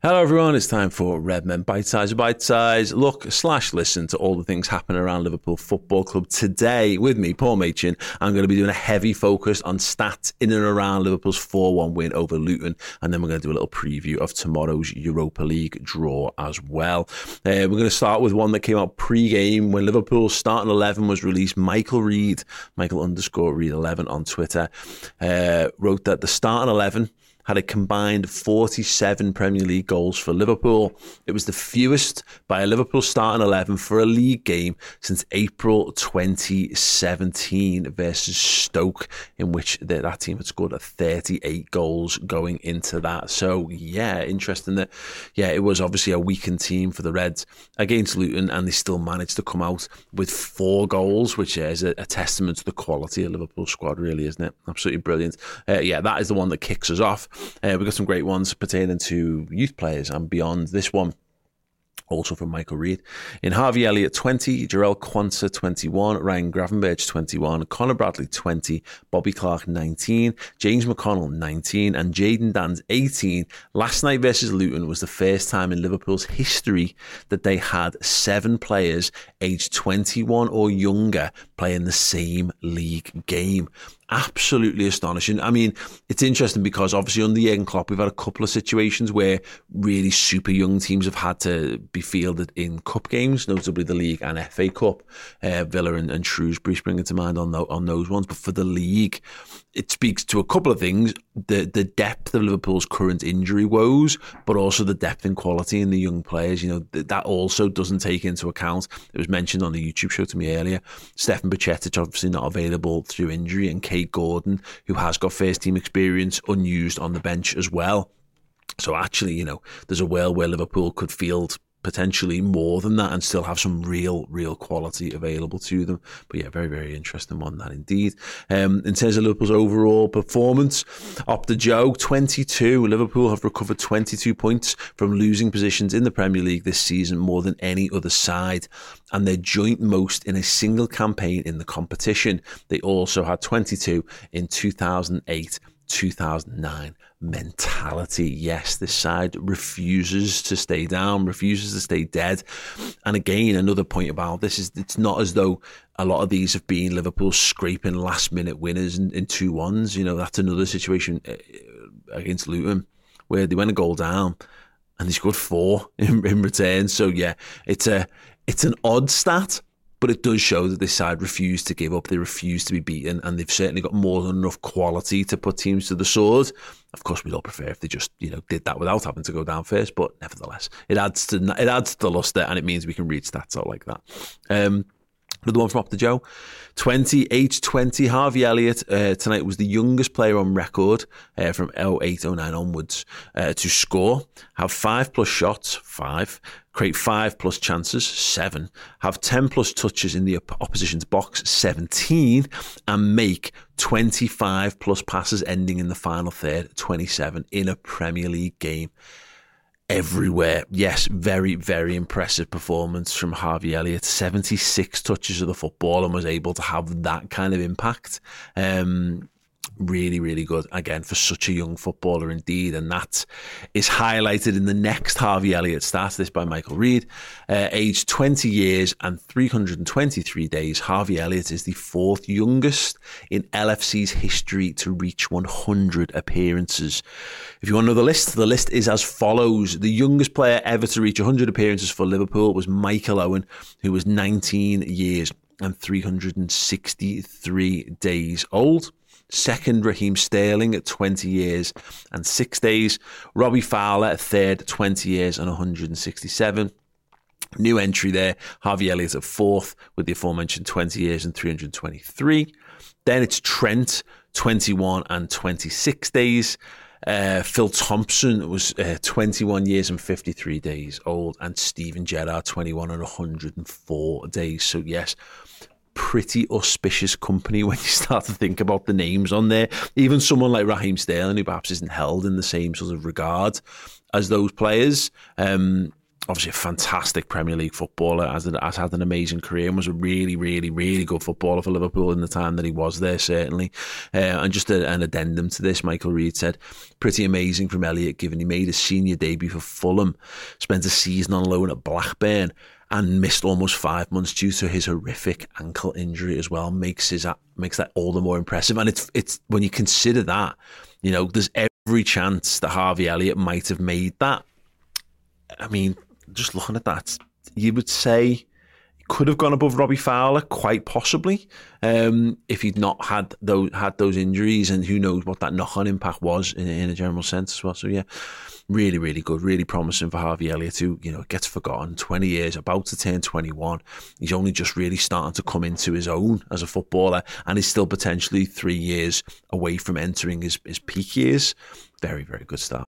Hello, everyone. It's time for Redmen Bitesize Bite Size. Look slash listen to all the things happening around Liverpool Football Club today. With me, Paul Machin. I'm going to be doing a heavy focus on stats in and around Liverpool's 4 1 win over Luton. And then we're going to do a little preview of tomorrow's Europa League draw as well. Uh, we're going to start with one that came out pre game when Liverpool's starting 11 was released. Michael Reed, Michael underscore Reed 11 on Twitter, uh, wrote that the starting 11 had a combined 47 Premier League goals for Liverpool. It was the fewest by a Liverpool starting 11 for a league game since April 2017 versus Stoke, in which that team had scored 38 goals going into that. So, yeah, interesting that, yeah, it was obviously a weakened team for the Reds against Luton, and they still managed to come out with four goals, which is a, a testament to the quality of Liverpool's squad, really, isn't it? Absolutely brilliant. Uh, yeah, that is the one that kicks us off. Uh, we've got some great ones pertaining to youth players and beyond. This one also from Michael Reed. In Harvey Elliott, 20, Jarell Quansah, 21, Ryan Gravenberch, 21, Conor Bradley, 20, Bobby Clark, 19, James McConnell, 19, and Jayden Danns, 18. Last night versus Luton was the first time in Liverpool's history that they had seven players aged 21 or younger playing the same league game absolutely astonishing. I mean, it's interesting because obviously under Jurgen Klopp, we've had a couple of situations where really super young teams have had to be fielded in cup games, notably the league and FA Cup. Uh, Villa and, and Shrewsbury springing to mind on, the, on those ones. But for the league, it speaks to a couple of things the the depth of Liverpool's current injury woes, but also the depth and quality in the young players. You know that also doesn't take into account. It was mentioned on the YouTube show to me earlier. Stefan Bajcetic obviously not available through injury, and Kaide Gordon, who has got first team experience, unused on the bench as well. So actually, you know, there's a world where Liverpool could field potentially more than that and still have some real, real quality available to them. But yeah, very, very interesting one that indeed. Um, in terms of Liverpool's overall performance, Opta Joe, 22. Liverpool have recovered 22 points from losing positions in the Premier League this season, more than any other side. And they're joint most in a single campaign in the competition. They also had 22 in 2008 2009 mentality. Yes, this side refuses to stay down, refuses to stay dead. And again, another point about this is it's not as though a lot of these have been Liverpool scraping last minute winners in, in two ones. You know, that's another situation uh, against Luton where they went a goal down and they scored four in, in return. So yeah, it's a it's an odd stat but it does show that this side refused to give up. They refused to be beaten, and they've certainly got more than enough quality to put teams to the sword. Of course, we'd all prefer if they just you know did that without having to go down first, but nevertheless, it adds to it adds to the luster, and it means we can read stats out like that. Um, Another one from Opta Joe. 20, age 20, Harvey Elliott uh, tonight was the youngest player on record uh, from 08, 09 onwards uh, to score, have five plus shots, five, create five plus chances, seven, have 10 plus touches in the opposition's box, 17, and make 25 plus passes ending in the final third, 27 in a Premier League game everywhere. Yes, very, very impressive performance from Harvey Elliott. 76 touches of the football and was able to have that kind of impact. Um, really, really good again for such a young footballer indeed. And that is highlighted in the next Harvey Elliott stat, this by Michael Reed. Uh, aged 20 years and 323 days, Harvey Elliott is the fourth youngest in LFC's history to reach 100 appearances. If you want to know the list, the list is as follows. The youngest player ever to reach 100 appearances for Liverpool was Michael Owen, who was 19 years and 363 days old. Second, Raheem Sterling at 20 years and six days. Robbie Fowler at third, 20 years and 167. New entry there, Harvey Elliott at fourth with the aforementioned 20 years and 323. Then it's Trent, 21 and 26 days. Uh, Phil Thompson was uh, 21 years and 53 days old, and Steven Gerrard 21 and 104 days. So, yes, pretty auspicious company when you start to think about the names on there. Even someone like Raheem Sterling, who perhaps isn't held in the same sort of regard as those players. Um, obviously a fantastic Premier League footballer, has, has had an amazing career and was a really, really, really good footballer for Liverpool in the time that he was there, certainly. Uh, and just a, an addendum to this, Michael Reid said, pretty amazing from Elliott, given he made his senior debut for Fulham, spent a season on loan at Blackburn, and missed almost five months due to his horrific ankle injury as well. Makes his makes that all the more impressive. And it's it's when you consider that, you know, there's every chance that Harvey Elliott might have made that. I mean, just looking at that, you would say could have gone above Robbie Fowler, quite possibly, um, if he'd not had those had those injuries, and who knows what that knock on impact was in, in, a general sense as well. So yeah, really, really good, really promising for Harvey Elliott, who you know gets forgotten. Twenty years, about to turn twenty one. He's only just really starting to come into his own as a footballer, and he's still potentially three years away from entering his his peak years. Very, very good start.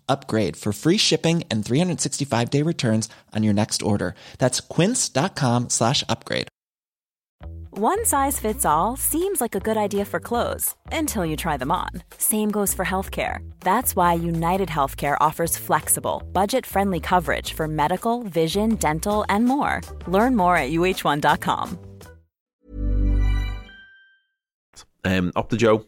upgrade for free shipping and 365 day returns on your next order. That's quince.com slash upgrade. One size fits all seems like a good idea for clothes until you try them on. Same goes for healthcare. That's why United Healthcare offers flexible, budget friendly coverage for medical, vision, dental, and more. Learn more at uh1.com. Um, Opta Joe.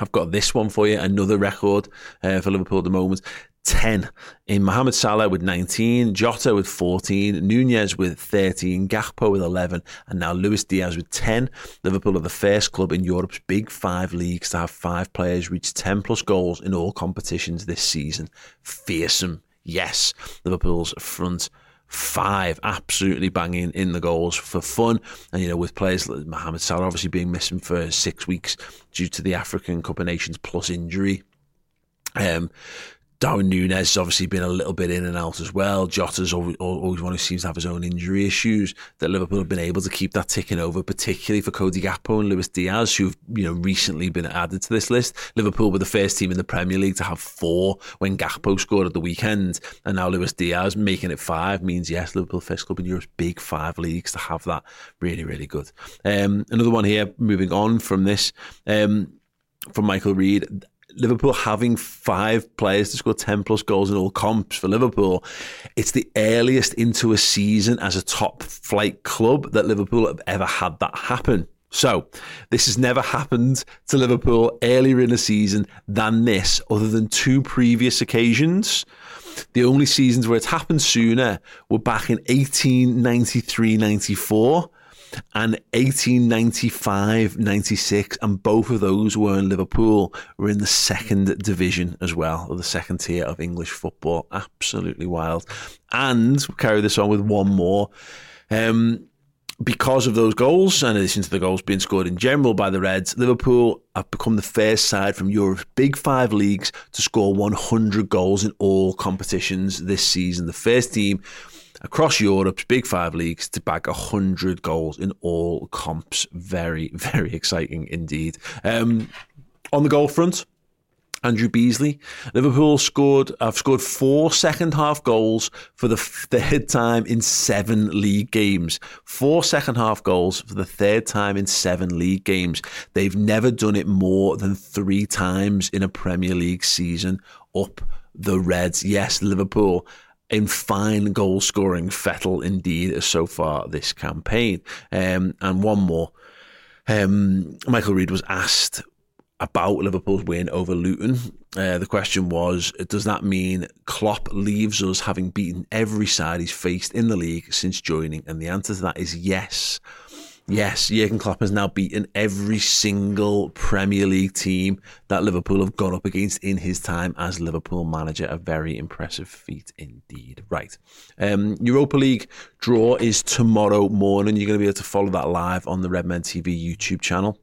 I've got this one for you, another record uh, for Liverpool at the moment. 10 in Mohamed Salah with 19, Jota with 14, Nunez with 13, Gakpo with 11, and now Luis Diaz with 10. Liverpool are the first club in Europe's big five leagues to have five players reach 10 plus goals in all competitions this season. Fearsome, yes. Liverpool's front five absolutely banging in the goals for fun. And, you know, with players like Mohamed Salah obviously being missing for six weeks due to the African Cup of Nations plus injury. Um, Darwin Nunez has obviously been a little bit in and out as well. Jota's always, always one who seems to have his own injury issues. That Liverpool have been able to keep that ticking over, particularly for Cody Gakpo and Luis Diaz, who've you know recently been added to this list. Liverpool were the first team in the Premier League to have four when Gakpo scored at the weekend, and now Luis Diaz making it five means yes, Liverpool first club in Europe's big five leagues to have that. Really, really good. Um, another one here. Moving on from this. Um, from Michael Reid, Liverpool having five players to score 10 plus goals in all comps for Liverpool, it's the earliest into a season as a top flight club that Liverpool have ever had that happen. So, this has never happened to Liverpool earlier in the season than this, other than two previous occasions. The only seasons where it's happened sooner were back in 1893 94 and 1895 96 and both of those were in Liverpool were in the second division as well or the second tier of English football. Absolutely wild. And carry this on with one more. Um, because of those goals, in addition to the goals being scored in general by the Reds, Liverpool have become the first side from Europe's big five leagues to score 100 goals in all competitions this season. The first team across Europe's big five leagues to bag 100 goals in all comps. Very, very exciting indeed. Um, on the goal front, Andrew Beasley. Liverpool scored, have scored four second half goals for the third time in seven league games. Four second half goals for the third time in seven league games. They've never done it more than three times in a Premier League season. Up the Reds. Yes, Liverpool in fine goal scoring fettle indeed so far this campaign. Um, and one more. Um, Michael Reid was asked about Liverpool's win over Luton. Uh, the question was, does that mean Klopp leaves us having beaten every side he's faced in the league since joining? And the answer to that is yes. Yes, Jurgen Klopp has now beaten every single Premier League team that Liverpool have gone up against in his time as Liverpool manager. A very impressive feat indeed. Right. Um, Europa League draw is tomorrow morning. You're going to be able to follow that live on the Redmen TV YouTube channel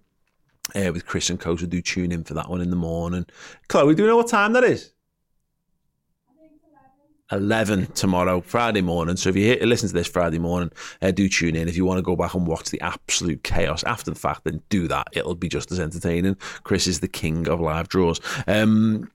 uh, with Chris and Co. So do tune in for that one in the morning. Chloe, do you know what time that is? 11 tomorrow, Friday morning. So if you listen to this Friday morning, uh, do tune in. If you want to go back and watch the absolute chaos after the fact, then do that. It'll be just as entertaining. Chris is the king of live draws. Um,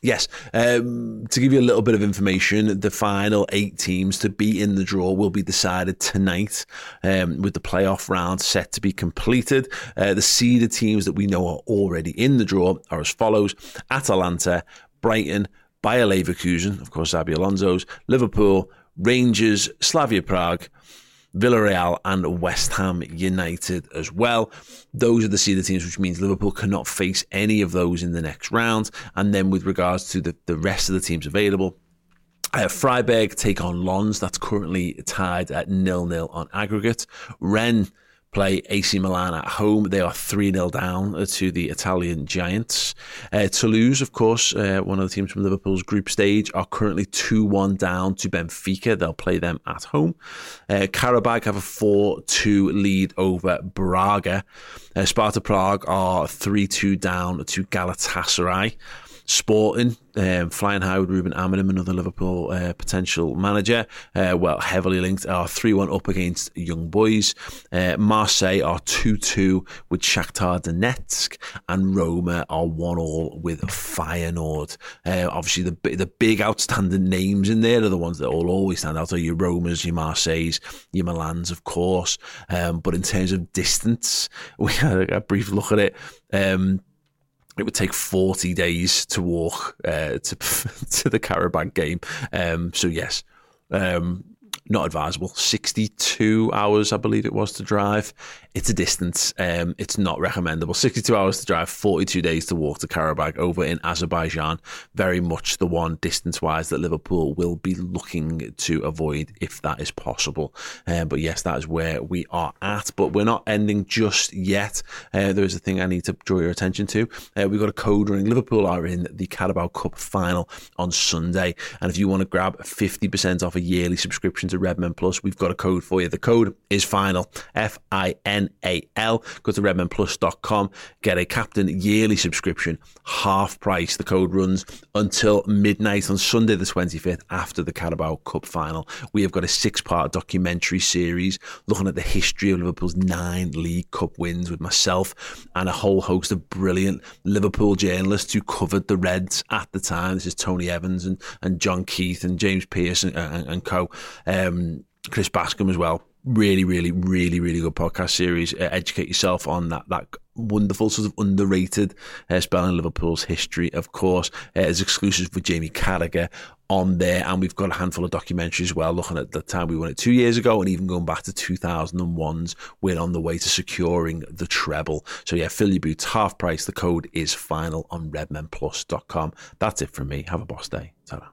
Yes, um, to give you a little bit of information, the final eight teams to be in the draw will be decided tonight, um, with the playoff round set to be completed. Uh, the seeded teams that we know are already in the draw are as follows: Atalanta, Brighton, Bayer Leverkusen, of course, Xabi Alonso's, Liverpool, Rangers, Slavia Prague. Villarreal and West Ham United as well. Those are the seeded teams, which means Liverpool cannot face any of those in the next round. And then with regards to the, the rest of the teams available, uh, Freiburg take on Lens. That's currently tied at nil nil on aggregate. Rennes play AC Milan at home. They are 3 0 down to the Italian Giants. Uh, Toulouse, of course, uh, one of the teams from Liverpool's group stage, are currently 2 1 down to Benfica. They'll play them at home. Uh, have a 4 2 lead over Braga. Uh, Sparta Prague are 3 2 down to Galatasaray. Sporting, um, flying high with Ruben Amorim, another Liverpool uh, potential manager. Uh, well, heavily linked are 3 1 up against Young Boys. Uh, Marseille are 2 2 with Shakhtar Donetsk. And Roma are 1 all with Feyenoord. Uh, obviously, the, the big outstanding names in there are the ones that will always stand out are your Romas, your Marseilles, your Milans, of course. Um, but in terms of distance, we had a brief look at it. Um, it would take 40 days to walk uh, to to the Qarabag game. Um, so yes, um, not advisable. 62 hours, I believe it was, to drive. It's a distance. Um, it's not recommendable. 62 hours to drive, 42 days to walk to Qarabag over in Azerbaijan. Very much the one distance wise that Liverpool will be looking to avoid if that is possible. Um, but yes, that is where we are at. But we're not ending just yet. Uh, there is a thing I need to draw your attention to. Uh, we've got a code ring. Liverpool are in the Carabao Cup final on Sunday. And if you want to grab 50% off a yearly subscription to Redmen Plus, we've got a code for you. The code is final F I N A L. Go to redmenplus.com, get a captain yearly subscription, half price. The code runs until midnight on Sunday, the 25th, after the Carabao Cup final. We have got a six part documentary series looking at the history of Liverpool's nine League Cup wins with myself and a whole host of brilliant Liverpool journalists who covered the Reds at the time. This is Tony Evans and, and John Keith and James Pearce and, and, and co. Um, Chris Bascombe as well. Really, really, really, really good podcast series. Uh, educate yourself on that that wonderful sort of underrated uh, spell in Liverpool's history. Of course, uh, it's exclusive for Jamie Carragher on there, and we've got a handful of documentaries as well, looking at the time we won it two years ago, and even going back to 2001's win on the way to securing the treble. So yeah, fill your boots, half price. The code is final on redmenplus.com. That's it from me. Have a boss day. ta